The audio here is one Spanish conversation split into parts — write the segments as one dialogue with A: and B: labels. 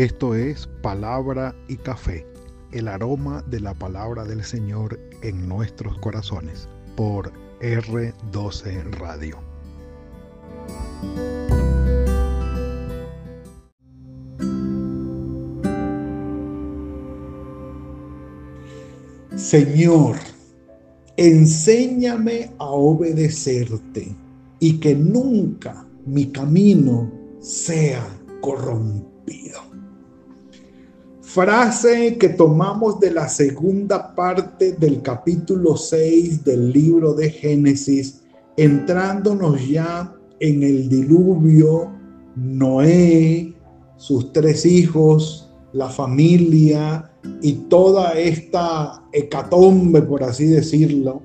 A: Esto es Palabra y Café, el aroma de la palabra del Señor en nuestros corazones, por R12 Radio.
B: Señor, enséñame a obedecerte y que nunca mi camino sea corrompido. Frase que tomamos de la segunda parte del capítulo 6 del libro de Génesis, entrándonos ya en el diluvio, Noé, sus tres hijos, la familia y toda esta hecatombe, por así decirlo,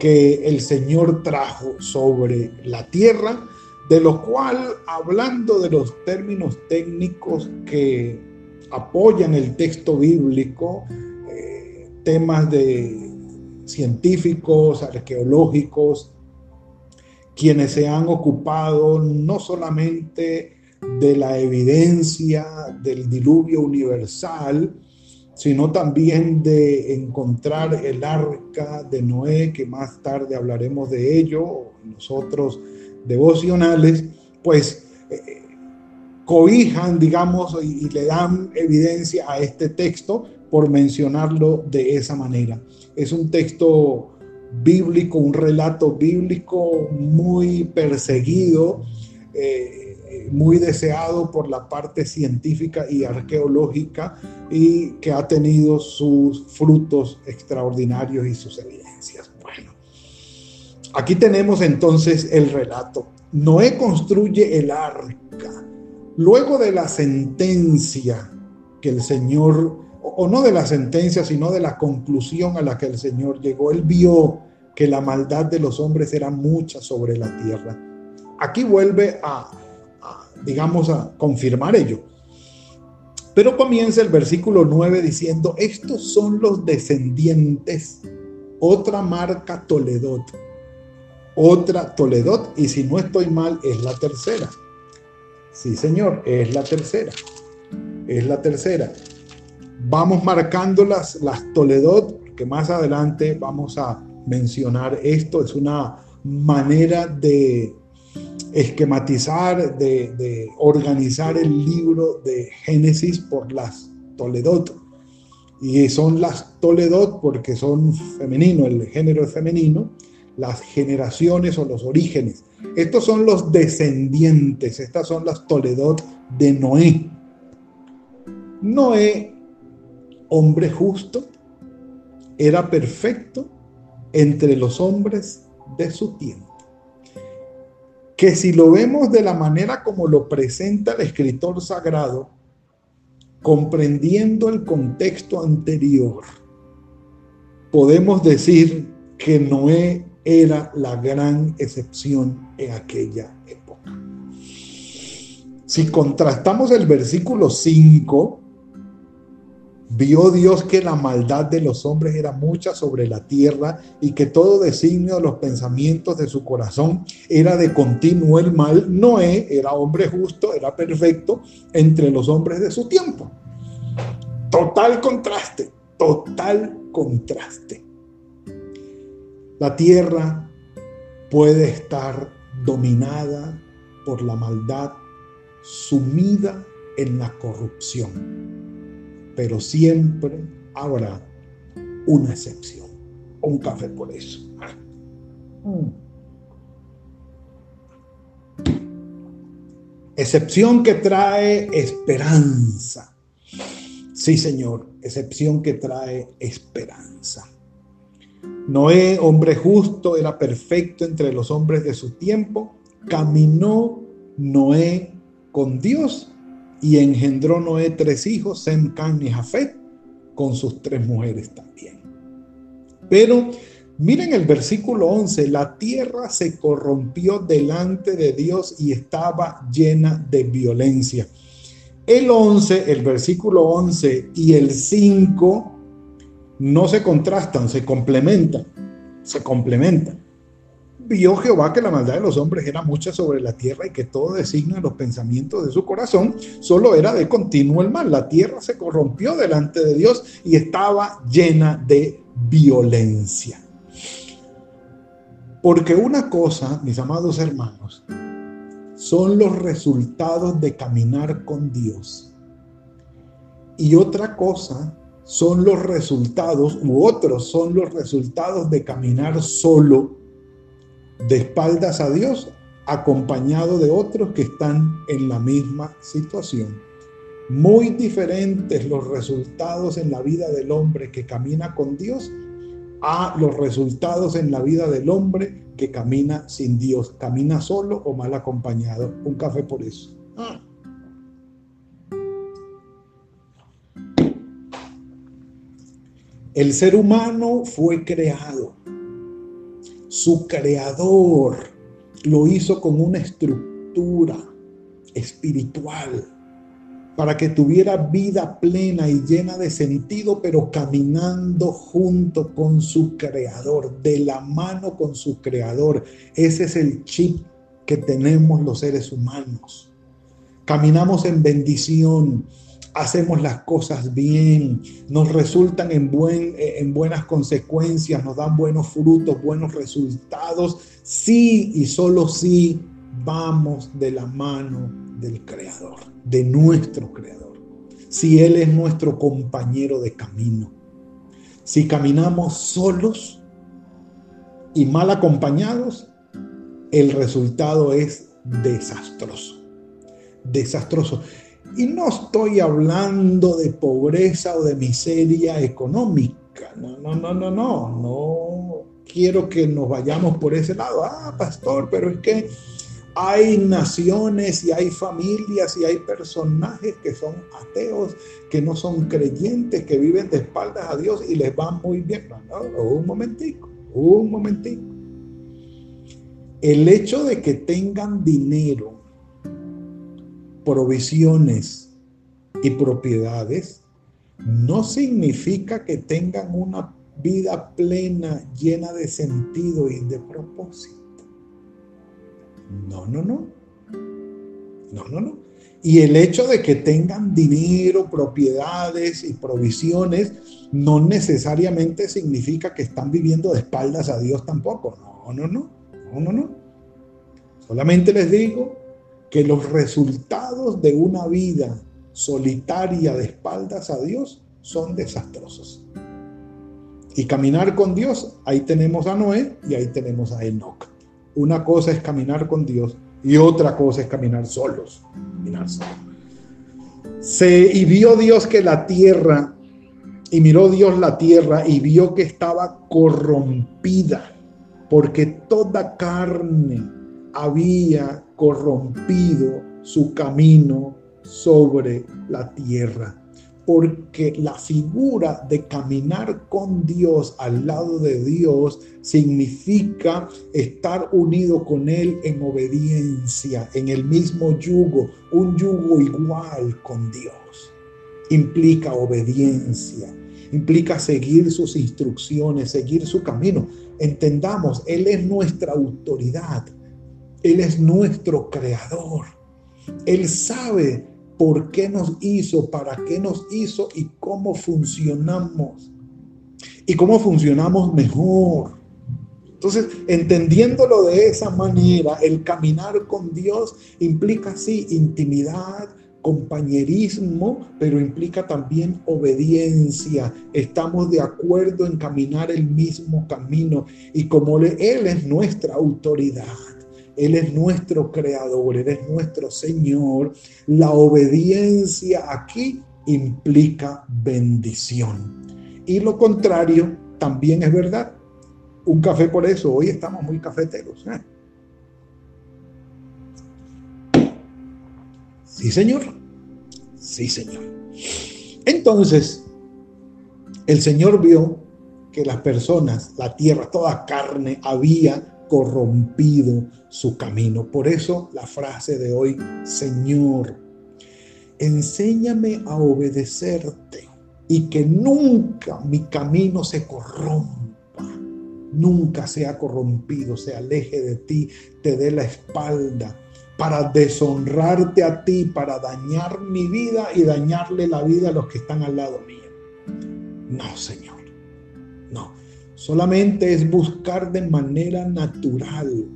B: que el Señor trajo sobre la tierra, de lo cual, hablando de los términos técnicos que apoyan el texto bíblico, eh, temas de científicos, arqueológicos, quienes se han ocupado no solamente de la evidencia del diluvio universal, sino también de encontrar el arca de Noé, que más tarde hablaremos de ello, nosotros devocionales, pues cobijan, digamos, y, le dan evidencia a este texto por mencionarlo de esa manera. Es un texto bíblico, un relato bíblico muy perseguido, eh, muy deseado por la parte científica y arqueológica y que ha tenido sus frutos extraordinarios y sus evidencias. Bueno, aquí tenemos entonces el relato. Noé construye el arca Luego de la sentencia que el Señor, o no de la sentencia, sino de la conclusión a la que el Señor llegó, él vio que la maldad de los hombres era mucha sobre la tierra. Aquí vuelve a, digamos, a confirmar ello. Pero comienza el versículo 9 diciendo, estos son los descendientes, otra marca Toledot, otra Toledot, y si no estoy mal, es la tercera. Sí, señor, es la tercera. Es la tercera. Vamos marcando las, las Toledot, que más adelante vamos a mencionar esto. Es una manera de esquematizar, de, organizar el libro de Génesis por las Toledot. Y son las Toledot porque son femenino, el género es femenino, las generaciones o los orígenes. Estos son los descendientes, estas son las Toledot de Noé. Noé, hombre justo, era perfecto entre los hombres de su tiempo. Que si lo vemos de la manera como lo presenta el escritor sagrado, comprendiendo el contexto anterior, podemos decir que Noé era la gran excepción en aquella época. Si contrastamos el versículo 5, vio Dios que la maldad de los hombres era mucha sobre la tierra y que todo designio de los pensamientos de su corazón era de continuo el mal. Noé era hombre justo, era perfecto entre los hombres de su tiempo. Total contraste, total contraste. La tierra puede estar dominada por la maldad, sumida en la corrupción, pero siempre habrá una excepción. Un café por eso. Mm. Excepción que trae esperanza. Sí, Señor, excepción que trae esperanza. Noé, hombre justo, era perfecto entre los hombres de su tiempo. Caminó Noé con Dios y engendró Noé tres hijos, Sem, Can y Jafet, con sus tres mujeres también. Pero miren el versículo 11, la tierra se corrompió delante de Dios y estaba llena de violencia. El 11, el versículo 11 y el 5 no se contrastan, se complementan, se complementan. vio Jehová que la maldad de los hombres era mucha sobre la tierra y que todo designa los pensamientos de su corazón solo era de continuo el mal. La tierra se corrompió delante de Dios y estaba llena de violencia. Porque una cosa, mis amados hermanos, son los resultados de caminar con Dios. Y otra cosa son los resultados, u otros son los resultados de caminar solo de espaldas a Dios, acompañado de otros que están en la misma situación. Muy diferentes los resultados en la vida del hombre que camina con Dios a los resultados en la vida del hombre que camina sin Dios, camina solo o mal acompañado. Un café por eso. El ser humano fue creado su creador lo hizo con una estructura espiritual para que tuviera vida plena y llena de sentido, pero caminando junto con su creador, de la mano con su creador. Ese es el chip que tenemos los seres humanos. Caminamos en bendición, hacemos las cosas bien, nos resultan en, buen, eh, en buenas consecuencias, nos dan buenos frutos, buenos resultados, sí y solo sí vamos de la mano del Creador, de nuestro Creador. Si Él es nuestro compañero de camino. Si caminamos solos y mal acompañados, el resultado es desastroso. Desastroso. Y no estoy hablando de pobreza o de miseria económica. No, no, no, no, no. No quiero que nos vayamos por ese lado. Ah, pastor, pero es que hay naciones y hay familias y hay personajes que son ateos, que no son creyentes, que viven de espaldas a Dios y les va muy bien. No, no, un momentico, un momentico. El hecho de que tengan dinero provisiones y propiedades, no significa que tengan una vida plena, llena de sentido y de propósito. No, no, no. No, no, no. Y el hecho de que tengan dinero, propiedades y provisiones no necesariamente significa que están viviendo de espaldas a Dios tampoco. No, no, no. No, no, no. Solamente les digo que los resultados de una vida solitaria de espaldas a Dios son desastrosos. Y caminar con Dios, ahí tenemos a Noé y ahí tenemos a Enoch. Una cosa es caminar con Dios y otra cosa es caminar solos. Caminar Se, y vio Dios que la tierra, y miró Dios la tierra y vio que estaba corrompida, porque toda carne había corrompido su camino sobre la tierra. Porque la figura de caminar con Dios al lado de Dios significa estar unido con Él en obediencia, en el mismo yugo, un yugo igual con Dios. Implica obediencia, implica seguir sus instrucciones, seguir su camino. Entendamos, Él es nuestra autoridad. Él es nuestro creador. Él sabe por qué nos hizo, para qué nos hizo y cómo funcionamos. Y cómo funcionamos mejor. Entonces, entendiéndolo de esa manera, el caminar con Dios implica, sí, intimidad, compañerismo, pero implica también obediencia. Estamos de acuerdo en caminar el mismo camino y como Él es nuestra autoridad. Él es nuestro creador, Él es nuestro Señor. La obediencia aquí implica bendición. Y lo contrario también es verdad. Un café por eso, hoy estamos muy cafeteros. ¿eh? Sí, Señor. Sí, Señor. Entonces, el Señor vio que las personas, la tierra, toda carne había corrompido su camino. Por eso la frase de hoy, Señor, enséñame a obedecerte y que nunca mi camino se corrompa. nunca sea corrompido, se aleje de ti, te dé la espalda para deshonrarte a ti, para dañar mi vida y dañarle la vida a los que están al lado mío. No, Señor, no. Solamente es buscar de manera natural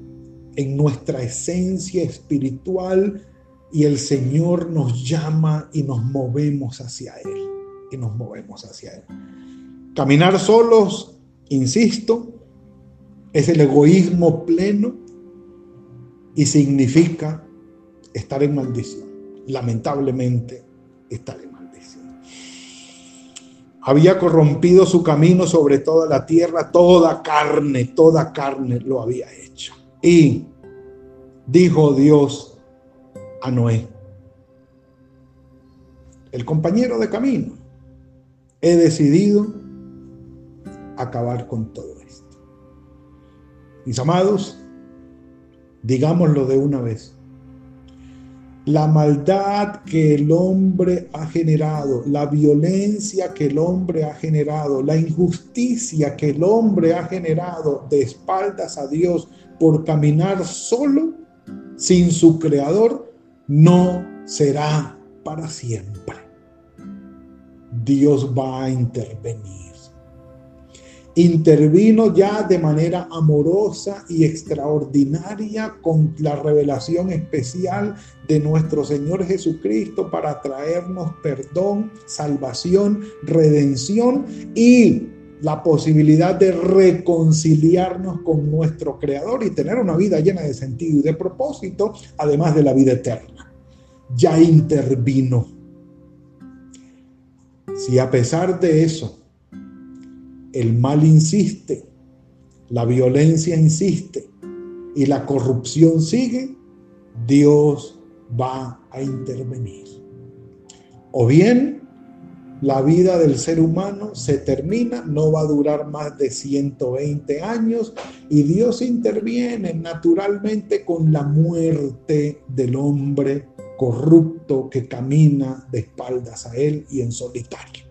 B: en nuestra esencia espiritual y el Señor nos llama y nos movemos hacia Él. Y nos movemos hacia Él. Caminar solos, insisto, es el egoísmo pleno y significa estar en maldición. Lamentablemente, estar en. Había corrompido su camino sobre toda la tierra, toda carne, toda carne lo había hecho. Y dijo Dios a Noé, el compañero de camino, he decidido acabar con todo esto. Mis amados, digámoslo de una vez. La maldad que el hombre ha generado, la violencia que el hombre ha generado, la injusticia que el hombre ha generado de espaldas a Dios por caminar solo, sin su creador, no será para siempre. Dios va a intervenir intervino ya de manera amorosa y extraordinaria con la revelación especial de nuestro Señor Jesucristo para traernos perdón, salvación, redención y la posibilidad de reconciliarnos con nuestro Creador y tener una vida llena de sentido y de propósito, además de la vida eterna. Ya intervino. Si a pesar de eso el mal insiste, la violencia insiste y la corrupción sigue, Dios va a intervenir. O bien la vida del ser humano se termina, no va a durar más de 120 años y Dios interviene naturalmente con la muerte del hombre corrupto que camina de espaldas a él y en solitario.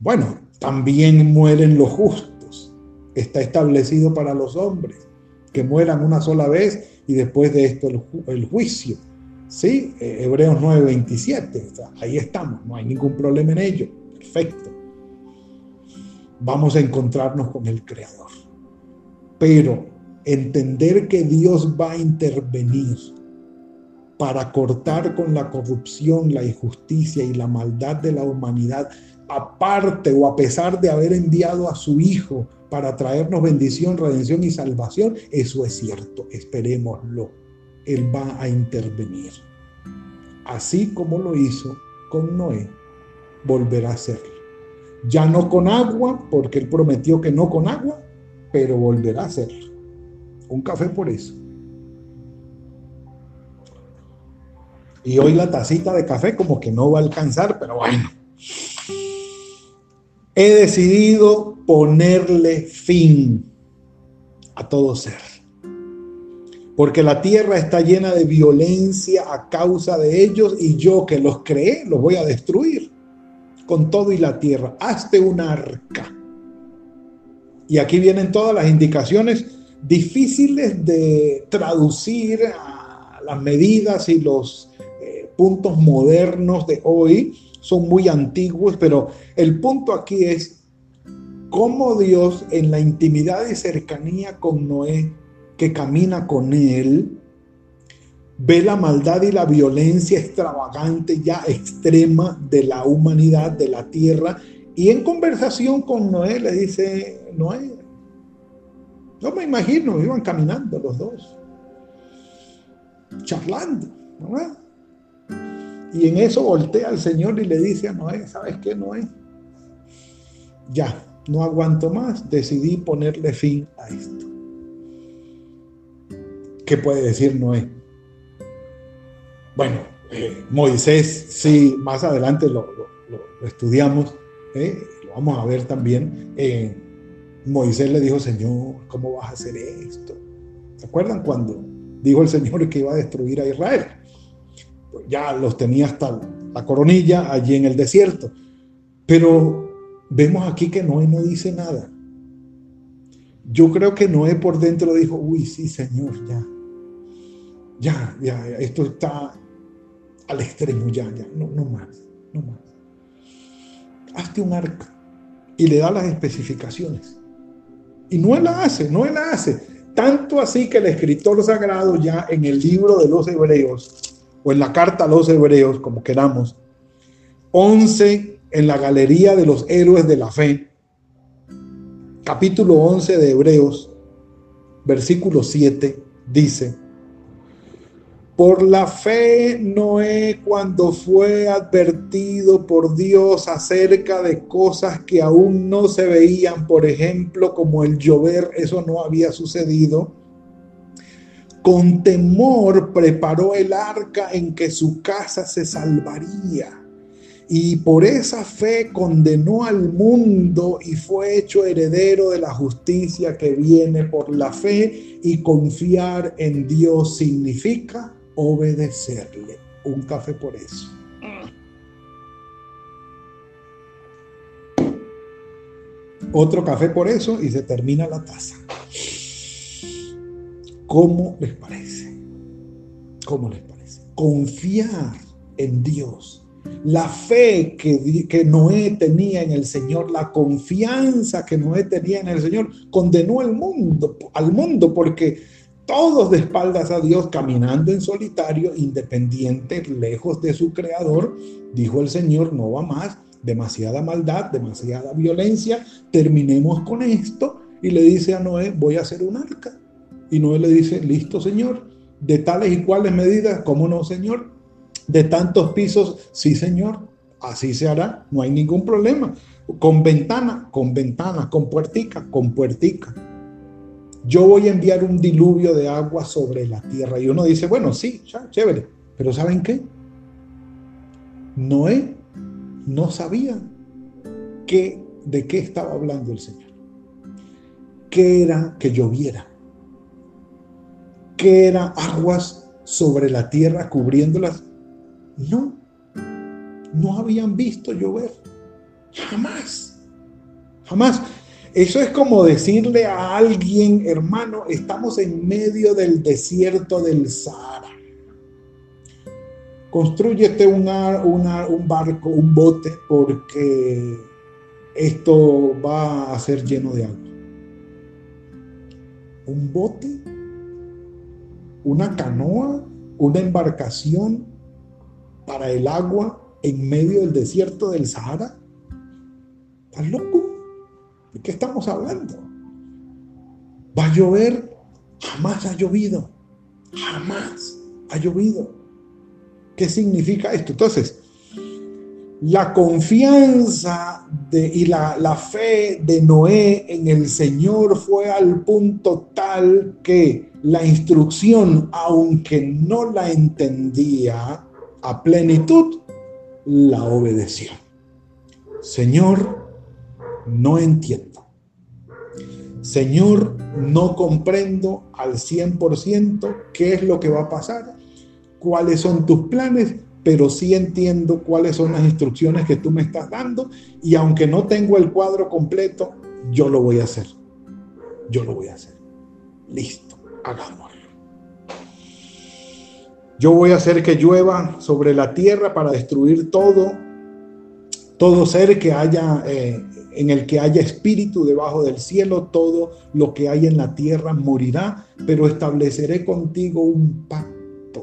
B: Bueno, también mueren los justos. Está establecido para los hombres que mueran una sola vez y después de esto el, juicio. ¿Sí? Eh, Hebreos 9:27. ahí estamos, no hay ningún problema en ello. Perfecto. Vamos a encontrarnos con el Creador. Pero entender que Dios va a intervenir para cortar con la corrupción, la injusticia y la maldad de la humanidad aparte o a pesar de haber enviado a su Hijo para traernos bendición, redención y salvación, eso es cierto, esperémoslo. Él va a intervenir. Así como lo hizo con Noé, volverá a hacerlo. Ya no con agua, porque él prometió que no con agua, pero volverá a hacerlo. Un café por eso. Y hoy la tacita de café como que no va a alcanzar, pero bueno he decidido ponerle fin a todo ser. Porque la tierra está llena de violencia a causa de ellos y yo que los creé los voy a destruir con todo y la tierra. Hazte un arca. Y aquí vienen todas las indicaciones difíciles de traducir a las medidas y los eh, puntos modernos de hoy son muy antiguos, pero el punto aquí es cómo Dios en la intimidad y cercanía con Noé, que camina con él, ve la maldad y la violencia extravagante ya extrema de la humanidad, de la tierra, y en conversación con Noé le dice, Noé, yo me imagino, iban caminando los dos, charlando, ¿verdad? Y en eso voltea al Señor y le dice a Noé, ¿sabes qué, Noé? Ya, no aguanto más, decidí ponerle fin a esto. ¿Qué puede decir Noé? Bueno, eh, Moisés, sí, más adelante lo, estudiamos, eh, lo vamos a ver también. Eh, Moisés le dijo, Señor, ¿cómo vas a hacer esto? ¿Se acuerdan cuando dijo el Señor que iba a destruir a Israel? Ya los tenía hasta la coronilla allí en el desierto. Pero vemos aquí que Noé no dice nada. yo creo que Noé por dentro dijo, uy, sí, Señor, ya, ya, ya, esto está al extremo, ya, ya, no, no más, no más. Hazte un arca y le da las especificaciones. Y no la hace, no la hace. Tanto así que el escritor sagrado ya en el libro de los hebreos, o en la carta a los hebreos, como queramos, 11 en la galería de los héroes de la fe, capítulo 11 de Hebreos, versículo 7, dice, por la fe Noé cuando fue advertido por Dios acerca de cosas que aún no se veían, por ejemplo, como el llover, eso no había sucedido, con temor preparó el arca en que su casa se salvaría y por esa fe condenó al mundo y fue hecho heredero de la justicia que viene por la fe y confiar en Dios significa obedecerle. Un café por eso. Otro café por eso y se termina la taza. ¿Cómo les parece? ¿Cómo les parece? Confiar en Dios la fe que, que Noé tenía en el Señor, la confianza que Noé tenía en el Señor, condenó al mundo, al mundo porque todos de espaldas a Dios, caminando en solitario, independiente, lejos de su creador, dijo el Señor, no va más, demasiada maldad, demasiada violencia, terminemos con esto. Y le dice a Noé, voy a hacer un arca. Y Noé le dice, listo, Señor, de tales y cuales medidas, ¿cómo no, Señor? de tantos pisos, sí señor, así se hará, no hay ningún problema. Con ventana, con ventana, con puertica, con puertica. Yo voy a enviar un diluvio de agua sobre la tierra. Y uno dice, bueno, sí, ya, chévere. Pero ¿saben qué? Noé no sabía qué, de qué estaba hablando el Señor. ¿Qué era que lloviera? ¿Qué era aguas sobre la tierra cubriéndolas? No, no habían visto llover. Jamás, jamás. Eso es como decirle a alguien, hermano, estamos en medio del desierto del Sahara. Construyete una, un barco, un bote, porque esto va a ser lleno de agua. Un bote, una canoa, una embarcación para el agua en medio del desierto del Sahara? ¿Estás loco? ¿De qué estamos hablando? ¿Va a llover? Jamás ha llovido. Jamás ha llovido. ¿Qué significa esto? Entonces, la confianza de, y la, la, fe de Noé en el Señor fue al punto tal que la instrucción, aunque no la entendía, a plenitud, la obedeció. Señor, no entiendo. Señor, no comprendo al 100% qué es lo que va a pasar, cuáles son tus planes, pero sí entiendo cuáles son las instrucciones que tú me estás dando y aunque no tengo el cuadro completo, yo lo voy a hacer. Yo lo voy a hacer. Listo, hagamos. Yo voy a hacer que llueva sobre la tierra para destruir todo, todo ser que haya, eh, en el que haya espíritu debajo del cielo, todo lo que hay en la tierra morirá, pero estableceré contigo un pacto.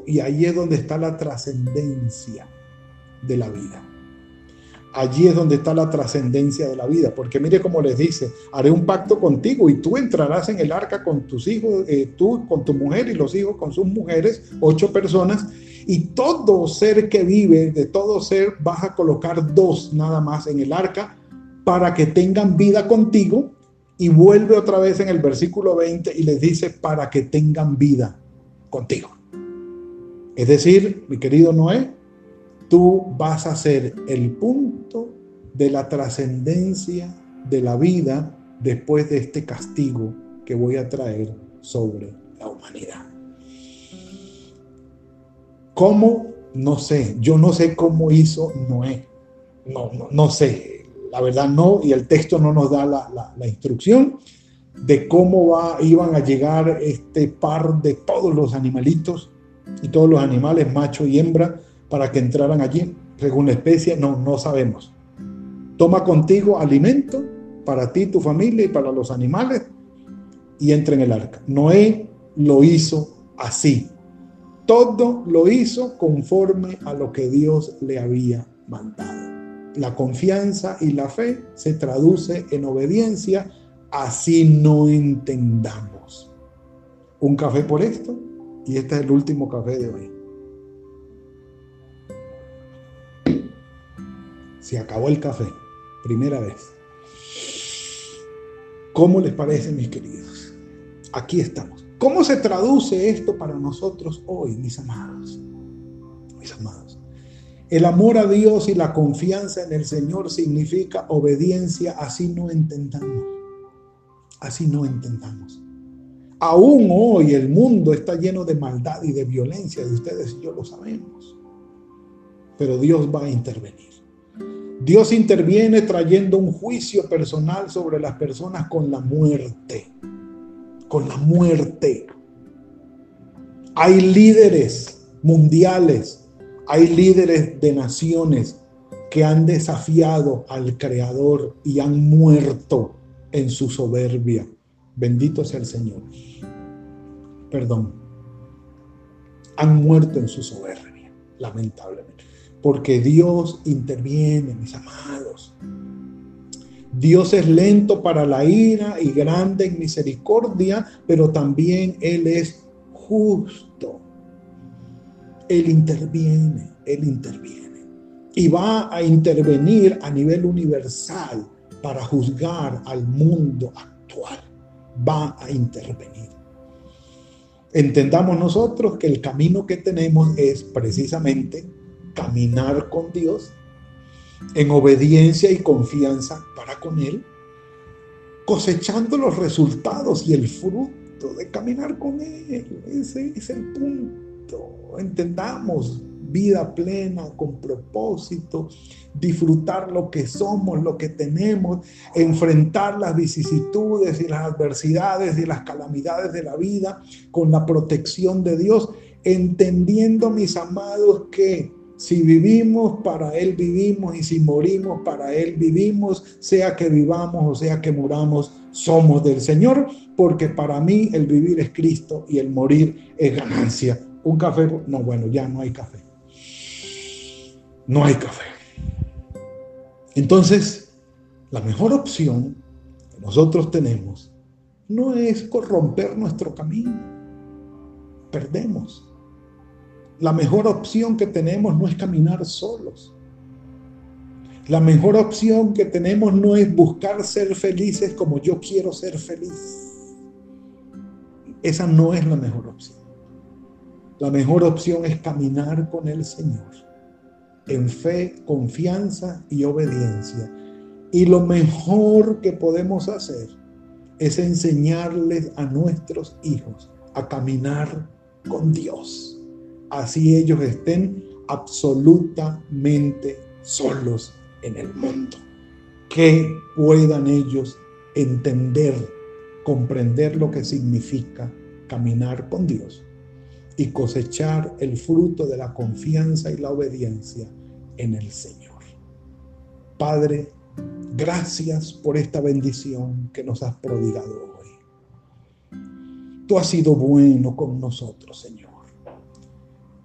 B: Y ahí es donde está la trascendencia de la vida. Allí es donde está la trascendencia de la vida, porque mire cómo les dice, haré un pacto contigo y tú entrarás en el arca con tus hijos, eh, tú con tu mujer y los hijos con sus mujeres, ocho personas, y todo ser que vive, de todo ser, vas a colocar dos nada más en el arca para que tengan vida contigo. Y vuelve otra vez en el versículo 20 y les dice, para que tengan vida contigo. Es decir, mi querido Noé, tú vas a ser el punto de la trascendencia de la vida después de este castigo que voy a traer sobre la humanidad. ¿Cómo? No sé. Yo no sé cómo hizo Noé. No, no, no sé. La verdad no, y el texto no nos da la, instrucción, de cómo va, iban a llegar este par de todos los animalitos y todos los animales, macho y hembra, para que entraran allí, según la especie, no, no sabemos. Toma contigo alimento para ti, tu familia y para los animales y entra en el arca. Noé lo hizo así. Todo lo hizo conforme a lo que Dios le había mandado. La confianza y la fe se traduce en obediencia, así no entendamos. Un café por esto y este es el último café de hoy. Se acabó el café, primera vez. ¿Cómo les parece, mis queridos? Aquí estamos. ¿Cómo se traduce esto para nosotros hoy, mis amados? Mis amados. El amor a Dios y la confianza en el Señor significa obediencia, así no entendamos. Así no entendamos. Aún hoy el mundo está lleno de maldad y de violencia, de ustedes y yo lo sabemos. Pero Dios va a intervenir. Dios interviene trayendo un juicio personal sobre las personas con la muerte. Con la muerte. Hay líderes mundiales, hay líderes de naciones que han desafiado al Creador y han muerto en su soberbia. Bendito sea el Señor. Perdón. Han muerto en su soberbia, lamentablemente porque Dios interviene, mis amados. Dios es lento para la ira y grande en misericordia, pero también Él es justo. Él interviene, Él interviene. Y va a intervenir a nivel universal para juzgar al mundo actual. Va a intervenir. Entendamos nosotros que el camino que tenemos es precisamente caminar con Dios en obediencia y confianza para con Él, cosechando los resultados y el fruto de caminar con Él. Ese es el punto. Entendamos vida plena, con propósito, disfrutar lo que somos, lo que tenemos, enfrentar las vicisitudes y las adversidades y las calamidades de la vida con la protección de Dios, entendiendo, mis amados, que si vivimos, para Él vivimos, y si morimos, para Él vivimos, sea que vivamos o sea que muramos, somos del Señor, porque para mí el vivir es Cristo y el morir es ganancia. Un café, no, bueno, ya no hay café. No hay café. Entonces, la mejor opción que nosotros tenemos no es corromper nuestro camino. Perdemos la mejor opción que tenemos no es caminar solos. La mejor opción que tenemos no es buscar ser felices como yo quiero ser feliz. Esa no es la mejor opción. La mejor opción es caminar con el Señor en fe, confianza y obediencia. Y lo mejor que podemos hacer es enseñarles a nuestros hijos a caminar con Dios así ellos estén absolutamente solos en el mundo. Que puedan ellos entender, comprender lo que significa caminar con Dios y cosechar el fruto de la confianza y la obediencia en el Señor. Padre, gracias por esta bendición que nos has prodigado hoy. Tú has sido bueno con nosotros, Señor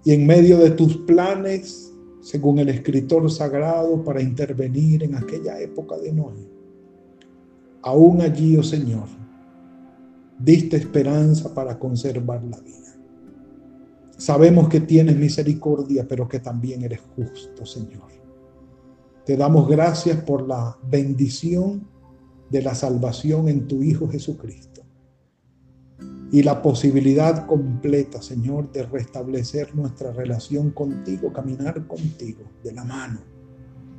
B: y en medio de tus planes, según el escritor sagrado, para intervenir en aquella época de Noé. Aún allí, oh Señor, diste esperanza para conservar la vida. Sabemos que tienes misericordia, pero que también eres justo, Señor. Te damos gracias por la bendición de la salvación en tu Hijo Jesucristo y la posibilidad completa, Señor, de restablecer nuestra relación contigo, caminar contigo de la mano,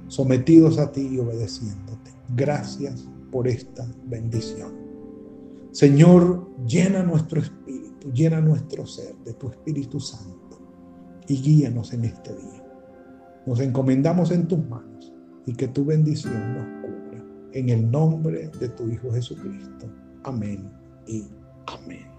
B: sometidos a ti y obedeciéndote. Gracias por esta bendición. Señor, llena nuestro espíritu, llena nuestro ser de tu Espíritu Santo y guíanos en este día. Nos encomendamos en tus manos y que tu bendición nos cubra. En el nombre de tu Hijo Jesucristo. Amén y amén.